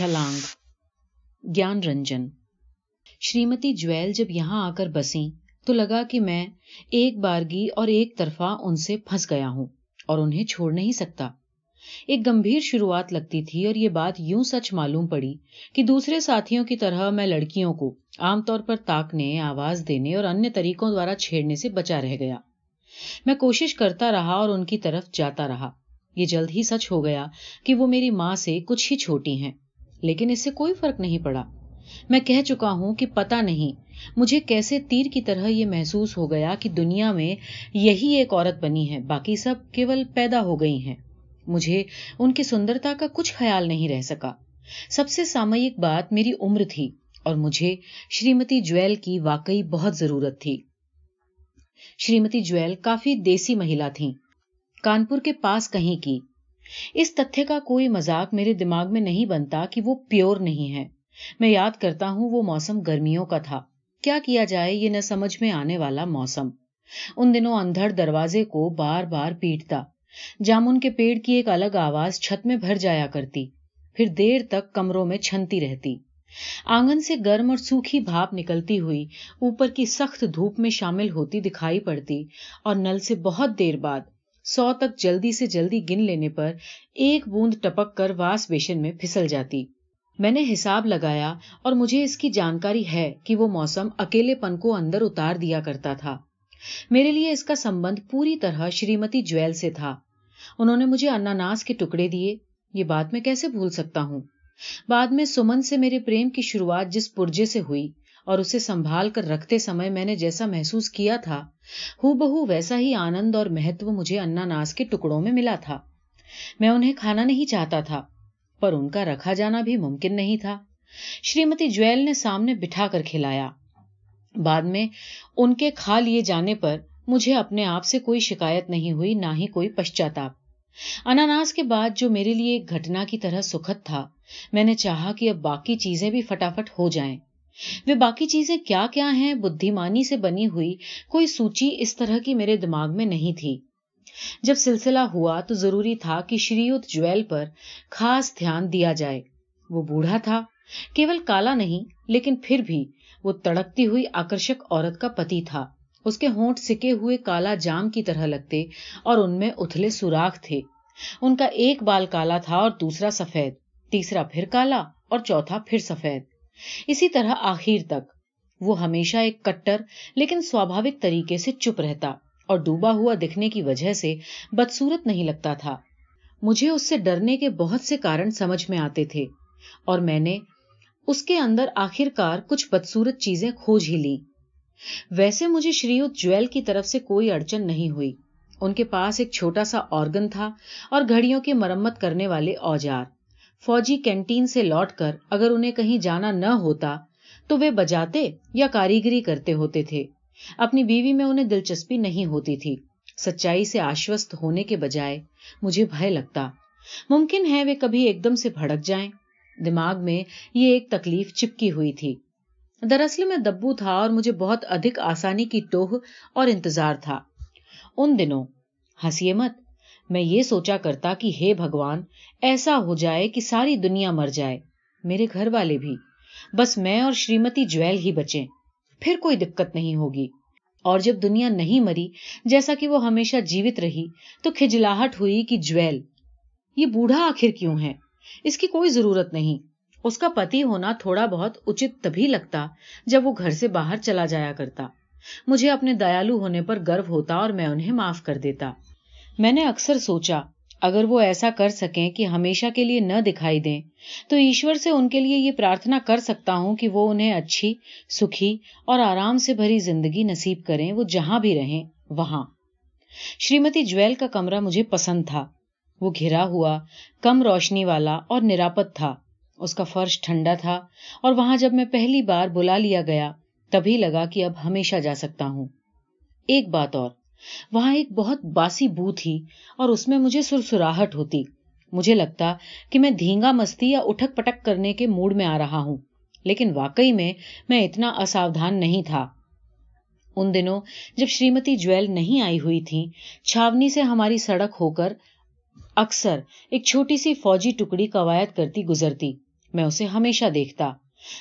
چھلانگ، گیان رنجن۔ شریمتی جویل جب یہاں آ کر بسی تو لگا کہ میں ایک بارگی اور ایک طرفہ ان سے پھنس گیا ہوں اور انہیں چھوڑ نہیں سکتا۔ ایک گمبھیر شروعات لگتی تھی اور یہ بات یوں سچ معلوم پڑی کہ دوسرے ساتھیوں کی طرح میں لڑکیوں کو عام طور پر تاکنے، آواز دینے اور انیہ طریقوں دوارا چھیڑنے سے بچا رہ گیا۔ میں کوشش کرتا رہا اور ان کی طرف جاتا رہا۔ یہ جلد ہی سچ ہو گیا کہ وہ میری ماں سے کچھ ہی چھوٹی ہیں۔ لیکن اس سے کوئی فرق نہیں پڑا۔ میں کہہ چکا ہوں کہ پتا نہیں، مجھے کیسے تیر کی طرح یہ محسوس ہو گیا کہ دنیا میں یہی ایک عورت بنی ہے، باقی سب کیول پیدا ہو گئی ہیں۔ مجھے ان کی سندرتا کا کچھ خیال نہیں رہ سکا۔ سب سے سامعک بات میری عمر تھی اور مجھے شریمتی جویل کی واقعی بہت ضرورت تھی۔ شریمتی جویل کافی دیسی مہیلا تھیں۔ کانپور کے پاس کہیں کی۔ اس تتھے کا کوئی مذاق میرے دماغ میں نہیں بنتا کہ وہ پیور نہیں ہے۔ میں یاد کرتا ہوں وہ موسم گرمیوں کا تھا۔ کیا کیا جائے یہ نہ سمجھ میں آنے والا موسم۔ ان دنوں اندھڑ دروازے کو بار بار پیٹتا۔ جامن کے پیڑ کی ایک الگ آواز چھت میں بھر جایا کرتی۔ پھر دیر تک کمروں میں چھنتی رہتی۔ آنگن سے گرم اور سوکھی بھاپ نکلتی ہوئی اوپر کی سخت دھوپ میں شامل ہوتی دکھائی پڑتی اور نل سے بہت دیر بعد سو تک جلدی سے جلدی گن لینے پر ایک بوند ٹپک کر واس بیشن میں پھسل جاتی۔ میں نے حساب لگایا اور مجھے اس کی جانکاری ہے کہ وہ موسم اکیلے پن کو اندر اتار دیا کرتا تھا۔ میرے لیے اس کا سمبند پوری طرح شریمتی جویل سے تھا۔ انہوں نے مجھے اناناس کے ٹکڑے دیے۔ یہ بات میں کیسے بھول سکتا ہوں؟ بعد میں سمن سے میرے پریم کی شروعات جس پرجے سے ہوئی اور اسے سنبھال کر رکھتے سمے میں نے جیسا محسوس کیا تھا ہو بہو ویسا ہی آنند اور مہتو مجھے اناناس کے ٹکڑوں میں ملا تھا۔ میں انہیں کھانا نہیں چاہتا تھا، پر ان کا رکھا جانا بھی ممکن نہیں تھا۔ شریمتی جویل نے سامنے بٹھا کر کھلایا۔ بعد میں ان کے کھا لیے جانے پر مجھے اپنے آپ سے کوئی شکایت نہیں ہوئی، نہ ہی کوئی پشچاتاپ۔ اناناس کے بعد جو میرے لیے ایک گھٹنا کی طرح سکھد تھا، میں نے چاہا کہ اب باقی چیزیں بھی فٹافٹ ہو جائیں۔ وہ باقی چیزیں کیا کیا ہیں بدھیمانی سے بنی ہوئی کوئی سوچی اس طرح کی میرے دماغ میں نہیں تھی۔ جب سلسلہ ہوا تو ضروری تھا کہ شریت جویل پر خاص دھیان دیا جائے۔ وہ بوڑھا تھا، کیول کالا نہیں، لیکن پھر بھی وہ تڑکتی ہوئی آکرشک عورت کا پتی تھا۔ اس کے ہونٹ سکے ہوئے کالا جام کی طرح لگتے اور ان میں اتھلے سوراخ تھے۔ ان کا ایک بال کالا تھا اور دوسرا سفید، تیسرا پھر کالا اور چوتھا پھر سفید۔ اسی طرح آخر تک۔ وہ ہمیشہ ایک کٹر، لیکن سواوک طریقے سے چپ رہتا اور ڈوبا ہوا دکھنے کی وجہ سے بدسورت نہیں لگتا تھا۔ مجھے اس سے ڈرنے کے بہت سے کارن سمجھ میں آتے تھے اور میں نے اس کے اندر آخر کار کچھ بدسورت چیزیں کھوج ہی لی ویسے مجھے شریت جویل کی طرف سے کوئی اڑچن نہیں ہوئی۔ ان کے پاس ایک چھوٹا سا آرگن تھا اور گھڑیوں کی مرمت کرنے والے اوجار۔ فوجی کینٹین سے لوٹ کر اگر انہیں کہیں جانا نہ ہوتا تو وہ بجاتے یا کاریگری کرتے ہوتے تھے۔ اپنی بیوی میں انہیں دلچسپی نہیں ہوتی تھی۔ سچائی سے آشوست ہونے کے بجائے مجھے بھے لگتا، ممکن ہے وہ کبھی ایک دم سے بھڑک جائیں۔ دماغ میں یہ ایک تکلیف چپکی ہوئی تھی۔ دراصل میں دبو تھا اور مجھے بہت ادھک آسانی کی ٹوہ اور انتظار تھا۔ ان دنوں ہنسی مت۔ میں یہ سوچا کرتا کہ ہے بھگوان، ایسا ہو جائے کہ ساری دنیا مر جائے، میرے گھر والے بھی۔ بس میں اور شریمتی جویل ہی بچے پھر کوئی دقت نہیں ہوگی۔ اور جب دنیا نہیں مری، جیسا کہ وہ ہمیشہ جیوت رہی، تو کھجلاہٹ ہوئی کہ جویل، یہ بوڑھا آخر کیوں ہے؟ اس کی کوئی ضرورت نہیں۔ اس کا پتی ہونا تھوڑا بہت اچت تبھی لگتا جب وہ گھر سے باہر چلا جایا کرتا۔ مجھے اپنے دیالو ہونے پر گرو ہوتا اور میں انہیں معاف کر دیتا۔ میں نے اکثر سوچا، اگر وہ ایسا کر سکیں کہ ہمیشہ کے لیے نہ دکھائی دیں، تو ایشور سے ان کے لیے یہ پرارتھنا کر سکتا ہوں کہ وہ انہیں اچھی، سکھی اور آرام سے بھری زندگی نصیب کریں، وہ جہاں بھی رہیں، وہاں۔ شریمتی جویل کا کمرہ مجھے پسند تھا۔ وہ گھرا ہوا، کم روشنی والا اور نراپد تھا۔ اس کا فرش ٹھنڈا تھا اور وہاں جب میں پہلی بار بلا لیا گیا، تبھی لگا کہ اب ہمیشہ جا سکتا ہوں۔ ایک بات اور وہاں ایک بہت باسی بو تھی اور اس میں مجھے سرسراہٹ ہوتی۔ مجھے لگتا کہ میں دھینگا مستی یا اٹھک پٹک کرنے کے موڈ میں آ رہا ہوں، لیکن واقعی میں میں اتنا اساودھان نہیں تھا۔ ان دنوں جب شریمتی جویل نہیں آئی ہوئی تھی، چھاونی سے ہماری سڑک ہو کر اکثر ایک چھوٹی سی فوجی ٹکڑی قواعد کرتی گزرتی۔ میں اسے ہمیشہ دیکھتا۔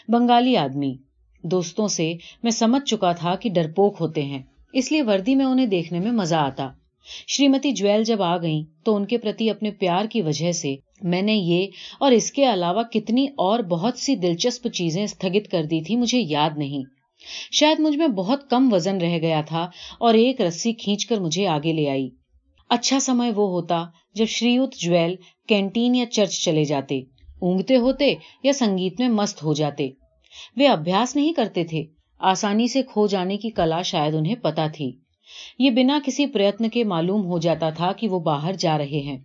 بنگالی آدمی۔ دوستوں سے میں سمجھ چکا تھا کہ ڈرپوک ہوتے ہیں۔ اس لیے وردی میں انہیں دیکھنے میں مزہ آتا۔ شریمتی جویل جب آ گئیں تو ان کے پرتی اپنے پیار کی وجہ سے میں نے یہ اور اس کے علاوہ کتنی اور بہت سی دلچسپ چیزیں استھگت کر دی تھی مجھے یاد نہیں۔ شاید مجھ میں بہت کم وزن رہ گیا تھا اور ایک رسی کھینچ کر مجھے آگے لے آئی۔ اچھا سمے وہ ہوتا جب شریوت جویل کینٹین یا چرچ چلے جاتے، اونگتے ہوتے یا سنگیت میں مست ہو جاتے۔ وہ ابیاس نہیں کرتے تھے۔ آسانی سے کھو جانے کی کلا شاید انہیں پتا تھی۔ یہ بنا کسی پریتن کے معلوم ہو جاتا تھا کہ وہ باہر جا رہے ہیں۔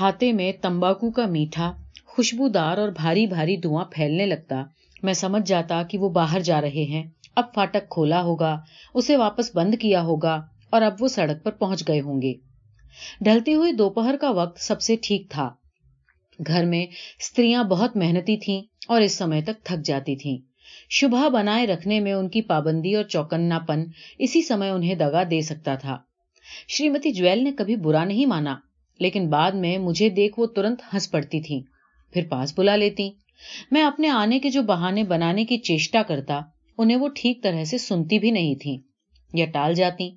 ہاتھے میں تمباکو کا میٹھا، خوشبودار اور بھاری بھاری دھواں پھیلنے لگتا۔ میں سمجھ جاتا کہ وہ باہر جا رہے ہیں۔ اب فاٹک کھولا ہوگا، اسے واپس بند کیا ہوگا اور اب وہ سڑک پر پہنچ گئے ہوں گے۔ ڈھلتی ہوئی دوپہر کا وقت سب سے ٹھیک تھا۔ گھر میں استریاں بہت محنتی تھیں اور اس سمے تک تھک جاتی تھیں۔ شبہ بنائے رکھنے میں ان کی پابندی اور چوکنا پن اسی سمے انہیں دگا دے سکتا تھا۔ شریمتی جویل نے کبھی برا نہیں مانا، لیکن بعد میں مجھے دیکھ وہ ترنت ہنس پڑتی تھی پھر پاس بلا لیتی۔ میں اپنے آنے کے جو بہانے بنانے کی چیشٹا کرتا، انہیں وہ ٹھیک طرح سے سنتی بھی نہیں تھی یا ٹال جاتی۔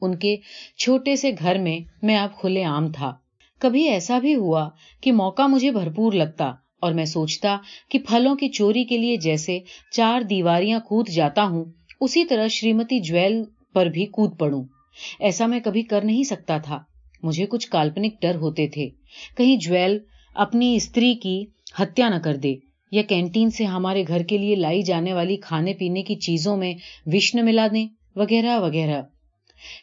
ان کے چھوٹے سے گھر میں میں اب کھلے عام تھا۔ کبھی ایسا بھی ہوا کہ موقع مجھے بھرپور لگتا اور میں سوچتا کہ پھلوں کی چوری کے لیے جیسے چار دیواریاں کود جاتا ہوں، اسی طرح شریمتی جویل پر بھی کود پڑوں۔ ایسا میں کبھی کر نہیں سکتا تھا۔ مجھے کچھ کالپنک ڈر ہوتے تھے۔ کہیں جویل اپنی استری کی ہتیا نہ کر دے یا کینٹین سے ہمارے گھر کے لیے لائی جانے والی کھانے پینے کی چیزوں میں وش نہ ملا دیں، وغیرہ وغیرہ۔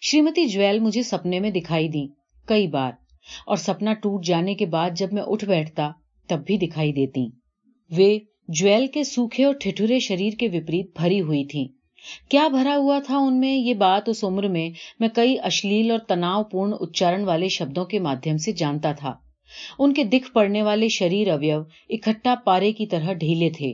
شریمتی جویل مجھے سپنے میں دکھائی دی کئی بار۔ اور سپنا ٹوٹ جانے کے بعد جب میں اٹھ بیٹھتا تب بھی دکھائی دیتی۔ وے جویل کے سوکھے اور ٹھٹورے شریر کے وپریت بھری ہوئی تھی۔ کیا بھرا ہوا تھا ان میں یہ بات اس عمر میں میں کئی اشلیل اور تناؤ پورن اچارن والے شبدوں کے مادھیم سے جانتا تھا۔ ان کے دکھ پڑنے والے شریر اویو اکٹھا پارے کی طرح ڈھیلے تھے۔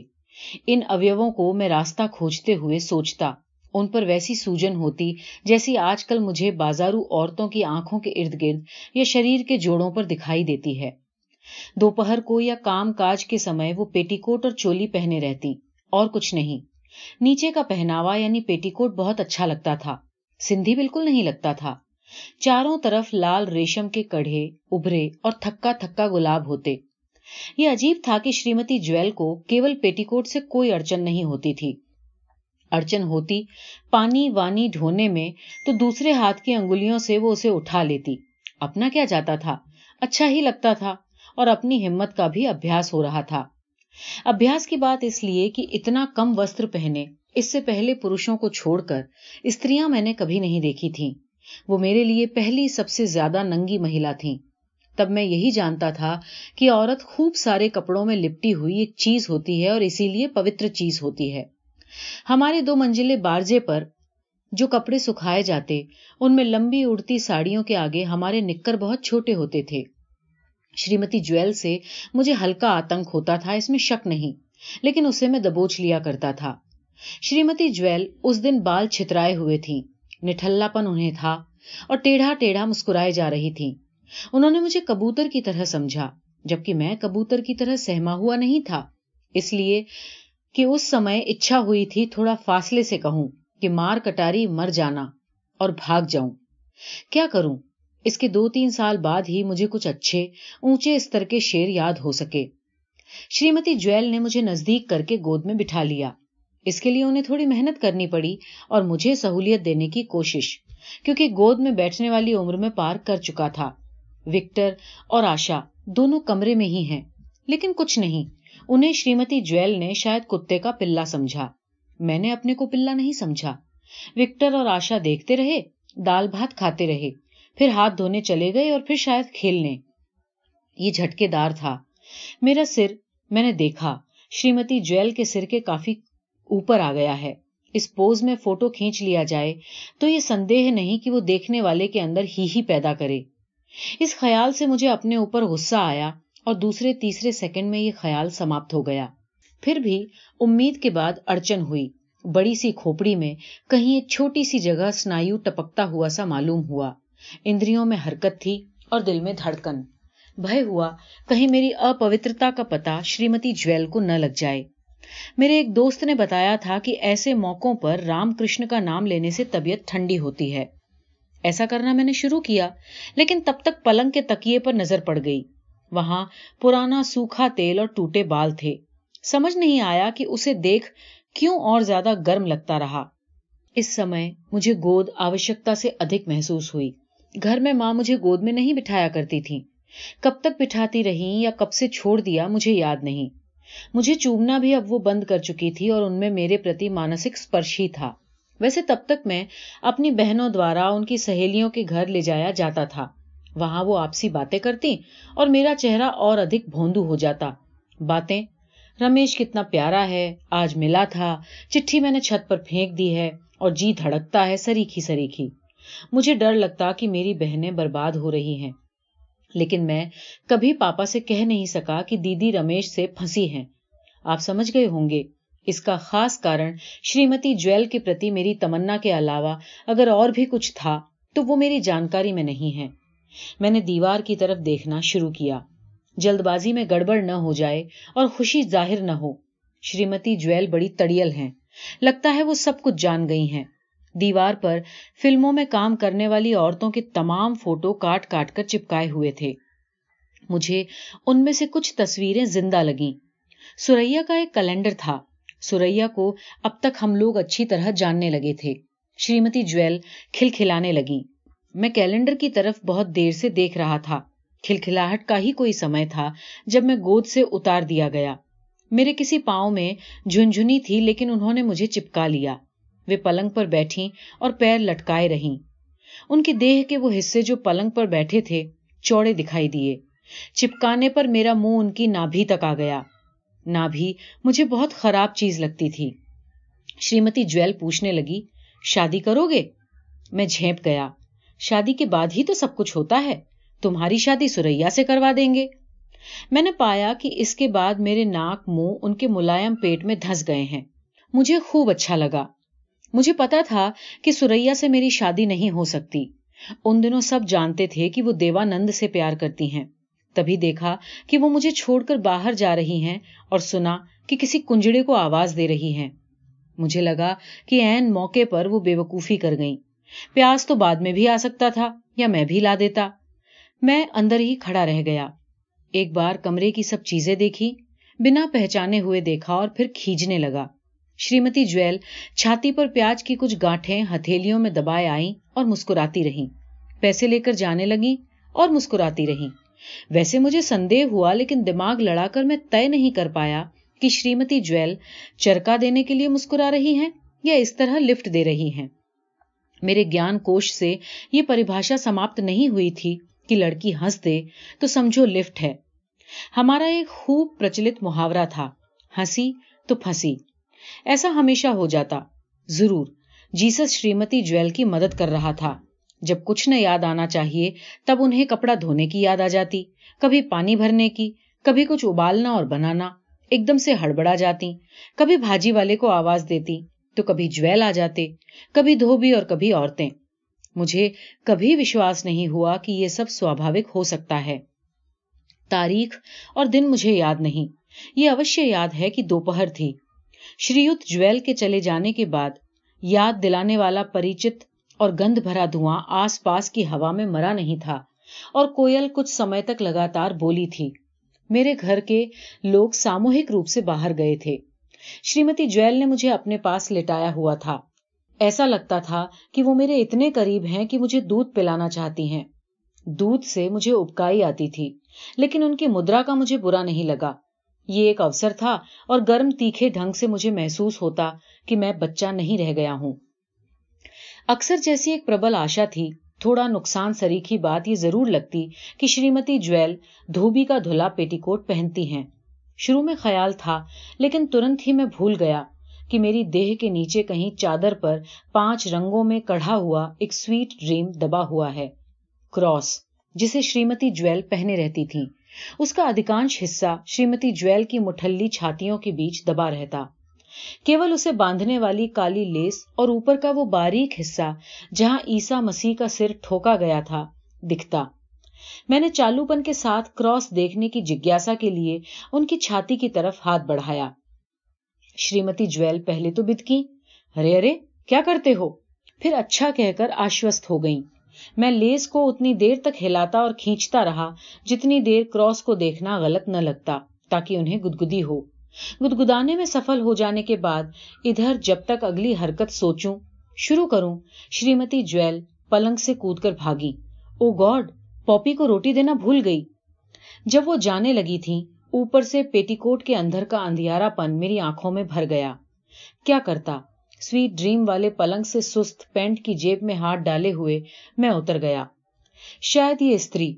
ان اویو کو میں راستہ کھوجتے ہوئے سوچتا۔ ان پر ویسی سوجن ہوتی جیسی آج کل مجھے بازارو عورتوں کی آنکھوں کے ارد گرد یا شریر کے جوڑوں پر دکھائی دیتی ہے۔ دوپہر کو یا کام کاج کے سمے وہ پیٹی کوٹ اور چولی پہنے رہتی، اور کچھ نہیں۔ نیچے کا پہناوا یعنی پیٹی کوٹ بہت اچھا لگتا تھا، سندھی بالکل نہیں لگتا تھا۔ چاروں طرف لال ریشم کے کڑھے ابھرے اور تھکا تھکا گلاب ہوتے۔ یہ عجیب تھا کہ شریمتی جویل کو کیول پیٹی کوٹ سے کوئی اڑچن نہیں ہوتی تھی۔ اڑچن ہوتی پانی وانی ڈھونے میں تو دوسرے ہاتھ کی انگلیوں سے وہ اسے اٹھا لیتی۔ اپنا کیا جاتا تھا؟ اچھا ہی لگتا تھا۔ اور اپنی ہمت کا بھی ابیاس ہو رہا تھا۔ ابیاس کی بات اس لیے کہ اتنا کم وسطر پہنے، اس سے پہلے پروشوں کو چھوڑ کر استریاں میں نے کبھی نہیں دیکھی تھیں۔ وہ میرے لیے پہلی سب سے زیادہ ننگی مہیلا تھی تب میں یہی جانتا تھا کہ عورت خوب سارے کپڑوں میں لپٹی ہوئی ایک چیز ہوتی ہے اور اسی لیے پوتر چیز ہوتی ہے۔ ہمارے دو منزلے بارجے پر جو کپڑے سکھائے جاتے، ان میں لمبی اڑتی ساڑیوں کے آگے ہمارے نکر بہت چھوٹے ہوتے تھے۔ شریمتی جویل سے مجھے ہلکا آتنک ہوتا تھا، اس میں شک نہیں، لیکن اسے میں دبوچ لیا کرتا تھا۔ شریمتی جویل اس دن بال چھترائے ہوئے تھی نٹھلا پن انہیں تھا اور ٹیڑھا ٹیڑھا مسکرائے جا رہی تھی انہوں نے مجھے کبوتر کی طرح سمجھا، جبکہ میں کبوتر کی طرح سہما ہوا نہیں تھا۔ اس لیے کہ اس سمے اچھا ہوئی تھی، تھوڑا فاصلے سے کہوں کہ مار کٹاری مر جانا اور بھاگ جاؤں۔ کیا کروں؟ اس کے دو تین سال بعد ہی مجھے کچھ اچھے، اونچے استر کے شیر یاد ہو سکے۔ شریمتی جویل نے مجھے نزدیک کر کے گود میں بٹھا لیا۔ اس کے لیے انہیں تھوڑی محنت کرنی پڑی اور مجھے سہولیت دینے کی کوشش، کیونکہ گود میں بیٹھنے والی عمر میں پار کر چکا تھا۔ وکٹر اور آشا دونوں کمرے میں ہی ہیں، لیکن کچھ نہیں۔ انہیں شریمتی جویل نے شاید کتے کا پلا سمجھا۔ میں نے اپنے کو پلا نہیں سمجھا۔ وکٹر اور آشا دیکھتے رہے، دال بھات کھاتے رہے۔ پھر ہاتھ دھونے چلے گئے اور پھر شاید کھیلنے۔ یہ جھٹکے دار تھا۔ میرا سر میں نے دیکھا، شریمتی جویل کے سر کے کافی اوپر آ گیا ہے۔ اس پوز میں فوٹو کھینچ لیا جائے تو یہ سندے نہیں کہ وہ دیکھنے والے کے اندر ہی ہی پیدا کرے۔ اس خیال سے مجھے اپنے اوپر غصہ آیا اور دوسرے تیسرے سیکنڈ میں یہ خیال سماپت ہو گیا۔ پھر بھی امید کے بعد اڑچن ہوئی۔ بڑی سی کھوپڑی میں کہیں ایک چھوٹی سی جگہ سنایو ٹپکتا ہوا سا معلوم ہوا۔ اندریوں میں حرکت تھی اور دل میں دھڑکن۔ بھے ہوا، کہیں میری اپوترتا کا پتا شریمتی جویل کو نہ لگ جائے۔ میرے ایک دوست نے بتایا تھا کہ ایسے موقعوں پر رام کرشن کا نام لینے سے طبیعت ٹھنڈی ہوتی ہے۔ ایسا کرنا میں نے شروع کیا، لیکن تب تک پلنگ کے تکیے پر نظر پڑ گئی۔ وہاں پرانا سوکھا تیل اور ٹوٹے بال تھے۔ سمجھ نہیں آیا کہ اسے دیکھ کیوں اور زیادہ گرم لگتا رہا۔ اس سمے مجھے گود آوشکتا سے ادھک محسوس ہوئی۔ گھر میں ماں مجھے گود میں نہیں بٹھایا کرتی تھی کب تک بٹھاتی رہی یا کب سے چھوڑ دیا مجھے یاد نہیں۔ مجھے چومنا بھی اب وہ بند کر چکی تھی اور ان میں میرے پرتی مانسک اسپرش ہی تھا۔ ویسے تب تک میں اپنی بہنوں دوارا ان کی سہیلیوں کے گھر لے جایا جاتا تھا۔ وہاں وہ آپسی باتیں کرتی اور میرا چہرہ اور ادھک بھوندو ہو جاتا۔ باتیں، رمیش کتنا پیارا ہے، آج ملا تھا، چٹھی میں نے چھت پر پھینک دی ہے اور جی دھڑکتا ہے سریکھی سریکھی۔ مجھے ڈر لگتا کہ میری بہنیں برباد ہو رہی ہیں۔ لیکن میں کبھی پاپا سے کہہ نہیں سکا کہ دیدی رمیش سے پھنسی ہیں۔ آپ سمجھ گئے ہوں گے۔ اس کا خاص کارن شریمتی جویل کے پرتی میری تمنا کے علاوہ اگر اور بھی کچھ تھا تو وہ میری جانکاری میں نہیں ہے۔ میں نے دیوار کی طرف دیکھنا شروع کیا۔ جلد بازی میں گڑبڑ نہ ہو جائے اور خوشی ظاہر نہ ہو۔ شریمتی جویل بڑی تڑیل ہیں۔ لگتا ہے وہ سب کچھ جان گئی ہیں۔ دیوار پر فلموں میں کام کرنے والی عورتوں کے تمام فوٹو کاٹ کاٹ کر چپکائے ہوئے تھے۔ مجھے ان میں سے کچھ تصویریں زندہ لگیں۔ سوریا کا ایک کیلنڈر تھا۔ سوریا کو اب تک ہم لوگ اچھی طرح جاننے لگے تھے۔ شریمتی جویل کھلکھلانے لگی میں کیلنڈر کی طرف بہت دیر سے دیکھ رہا تھا۔ کھلکھلاہٹ کا ہی کوئی سمے تھا جب میں گود سے اتار دیا گیا۔ میرے کسی پاؤں میں جھنجھنی تھی لیکن انہوں نے مجھے چپکا لیا۔ وہ پلنگ پر بیٹھیں اور پیر لٹکائے رہیں۔ ان کے دیہ کے وہ حصے جو پلنگ پر بیٹھے تھے، چوڑے دکھائی دیے۔ چپکانے پر میرا منہ ان کی نابھی تک آ گیا۔ نابھی، مجھے بہت خراب چیز لگتی تھی۔ شریمتی جویل پوچھنے لگی، شادی کرو گے؟ میں جھیپ گیا۔ شادی کے بعد ہی تو سب کچھ ہوتا ہے، تمہاری شادی سوریا سے کروا دیں گے۔ میں نے پایا کہ اس کے بعد میرے ناک، منہ ان کے ملائم پیٹ میں دھس گئے ہیں۔ مجھے خوب اچھا لگا۔ مجھے پتا تھا کہ سوریا سے میری شادی نہیں ہو سکتی۔ ان دنوں سب جانتے تھے کہ وہ دیوانند سے پیار کرتی ہیں۔ تبھی دیکھا کہ وہ مجھے چھوڑ کر باہر جا رہی ہیں اور سنا کہ کسی کنجڑے کو آواز دے رہی ہیں۔ مجھے لگا کہ این موقع پر وہ بے وقوفی کر گئی پیاز تو بعد میں بھی آ سکتا تھا یا میں بھی لا دیتا۔ میں اندر ہی کھڑا رہ گیا۔ ایک بار کمرے کی سب چیزیں دیکھی، بنا پہچانے ہوئے دیکھا اور پھر کھینچنے لگا۔ شریمتی جویل چھاتی پر پیاج کی کچھ گانٹھیں ہتھیلیوں میں دبائے آئیں اور مسکراتی رہیں۔ پیسے لے کر جانے لگیں اور مسکراتی رہیں۔ ویسے مجھے سندے ہوا لیکن دماغ لڑا کر میں طے نہیں کر پایا کہ شریمتی جویل چرکا دینے کے لیے مسکرا رہی ہیں یا اس طرح لفٹ دے رہی ہیں۔ میرے گیان کوش سے یہ پریبھاشا سماپت نہیں ہوئی تھی کہ لڑکی ہنس دے تو سمجھو لفٹ ہے۔ ہمارا ایک خوب پرچلت محاورہ تھا۔ ہنسی تو پھنسی۔ ایسا ہمیشہ ہو جاتا۔ ضرور، جیسس شریمتی جویل کی مدد کر رہا تھا۔ جب کچھ نہ یاد آنا چاہیے، تب انہیں کپڑا دھونے کی یاد آ جاتی۔ کبھی پانی بھرنے کی، کبھی کچھ ابالنا اور بنانا۔ ایک دم سے ہڑبڑا جاتی۔ کبھی بھاجی والے کو آواز دیتی۔ تو کبھی جویل آ جاتے۔ کبھی دھوبی اور کبھی عورتیں۔ مجھے کبھی وشواس نہیں ہوا کہ یہ سب سوابھاوک ہو سکتا ہے۔ تاریخ اور دن مجھے یاد نہیں۔ یہ اوشیہ یاد ہے کہ دوپہر تھی۔ شریت جویل کے چلے جانے کے بعد یاد دلانے والا پریچت اور گند بھرا دھواں آس پاس کی ہوا میں مرا نہیں تھا اور کوئل کچھ سمے تک لگاتار بولی تھی۔ میرے گھر کے لوگ ساموہک روپ سے باہر گئے تھے۔ شریمتی جویل نے مجھے اپنے پاس لٹایا ہوا تھا۔ ایسا لگتا تھا کہ وہ میرے اتنے قریب ہیں کہ مجھے دودھ پلانا چاہتی ہیں۔ دودھ سے مجھے ابکائی آتی تھی، لیکن ان کی مدرا کا مجھے برا نہیں لگا۔ یہ ایک اوسر تھا اور گرم تیکھے ڈھنگ سے مجھے محسوس ہوتا کہ میں بچہ نہیں رہ گیا ہوں۔ اکثر جیسی ایک پربل آشا تھی، تھوڑا نقصان سریخی بات یہ ضرور لگتی کہ شریمتی جویل دھوبی کا دھلا پیٹی کوٹ پہنتی ہیں۔ شروع میں خیال تھا، لیکن ترنت ہی میں بھول گیا کہ میری دیہ کے نیچے کہیں چادر پر پانچ رنگوں میں کڑھا ہوا ایک سویٹ ڈریم دبا ہوا ہے۔ کراس، جسے شریمتی جویل پہنے رہتی تھیں۔ اس کا ادھکانش حصہ شریمتی جویل کی مٹھلی چھاتیوں کے بیچ دبا رہتا۔ کیول اسے باندھنے والی کالی لیس اور اوپر کا وہ باریک حصہ جہاں عیسا مسیح کا سر ٹھوکا گیا تھا دکھتا۔ میں نے چالو پن کے ساتھ کراس دیکھنے کی جگیاسا کے لیے ان کی چھاتی کی طرف ہاتھ بڑھایا۔ شریمتی جویل پہلے تو بدکی ارے ارے، کیا کرتے ہو؟ پھر اچھا کہہ کر آشوست ہو گئیں۔ میں لیس کو اتنی دیر تک ہلاتا اور کھینچتا رہا جتنی دیر کراس کو دیکھنا غلط نہ لگتا تاکہ انہیں گدگدی ہو۔ گدگدانے میں سفل ہو جانے کے بعد ادھر جب تک اگلی حرکت سوچوں، شروع کروں، شریمتی جویل پلنگ سے کود کر بھاگی۔ او گاڈ پوپی کو روٹی دینا بھول گئی۔ جب وہ جانے لگی تھی اوپر سے پیٹی کوٹ کے اندر کا اندھیارا پن میری آنکھوں میں بھر گیا۔ کیا کرتا؟ سویٹ ڈریم والے پلنگ سے سست پینٹ کی جیب میں ہاتھ ڈالے ہوئے میں اتر گیا۔ شاید یہ استری۔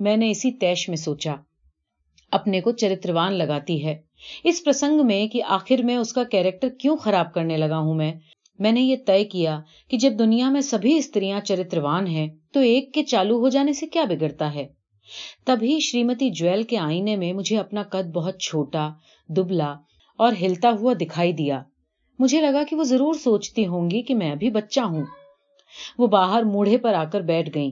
میں نے اسی تیش میں سوچا۔ اپنے کو چرتروان لگاتی ہے۔ اس پرسنگ میں کہ آخر میں اس کا کیریکٹر کیوں خراب کرنے لگا ہوں میں؟ میں نے یہ طے کیا کہ جب دنیا میں سبھی استریاں چرتروان ہیں، تو ایک کے چالو ہو جانے سے کیا بگڑتا ہے؟ تبھی شریمتی جویل کے آئینے میں مجھے اپنا قد بہت چھوٹا، دبلا اور ہلتا ہوا دکھائی دیا۔ مجھے لگا کہ وہ ضرور سوچتی ہوں گی کہ میں ابھی بچہ ہوں۔ وہ باہر موڑے پر آ کر بیٹھ گئی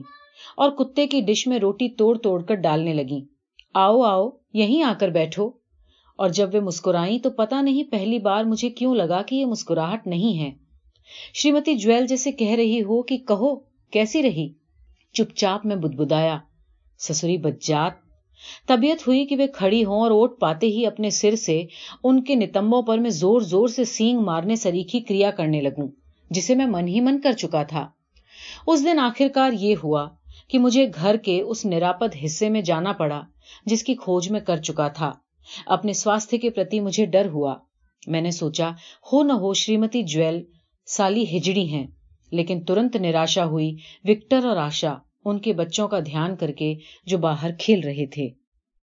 اور کتے کی ڈش میں روٹی توڑ توڑ کر ڈالنے لگی آؤ آؤ، یہیں آ کر بیٹھو۔ اور جب وہ مسکرائی تو پتا نہیں پہلی بار مجھے کیوں لگا کہ یہ مسکراہٹ نہیں ہے۔ شریمتی جویل جیسے کہہ رہی ہو کہ کہو، کیسی رہی؟ چپ چاپ میں بدبدایا سسری بجات طبیعت ہوئی کہ وہ کھڑی ہوں اور اوٹ پاتے ہی اپنے سر سے ان کے نتمبوں پر میں زور زور سے سینگ مارنے سریخی کریا کرنے لگوں، جسے میں من ہی من کر چکا تھا۔ اس دن آخرکار یہ ہوا کہ مجھے گھر کے اس نراپد حصے میں جانا پڑا جس کی کھوج میں کر چکا تھا۔ اپنے سواستھ کے پرتی مجھے ڈر ہوا۔ میں نے سوچا، ہو نہ ہو، شریمتی جویل، سالی ہجڑی ہیں، لیکن ترنت نراشا ہوئی وکٹر اور آشا۔ ان کے بچوں کا دھیان کر کے جو باہر کھیل رہے تھے۔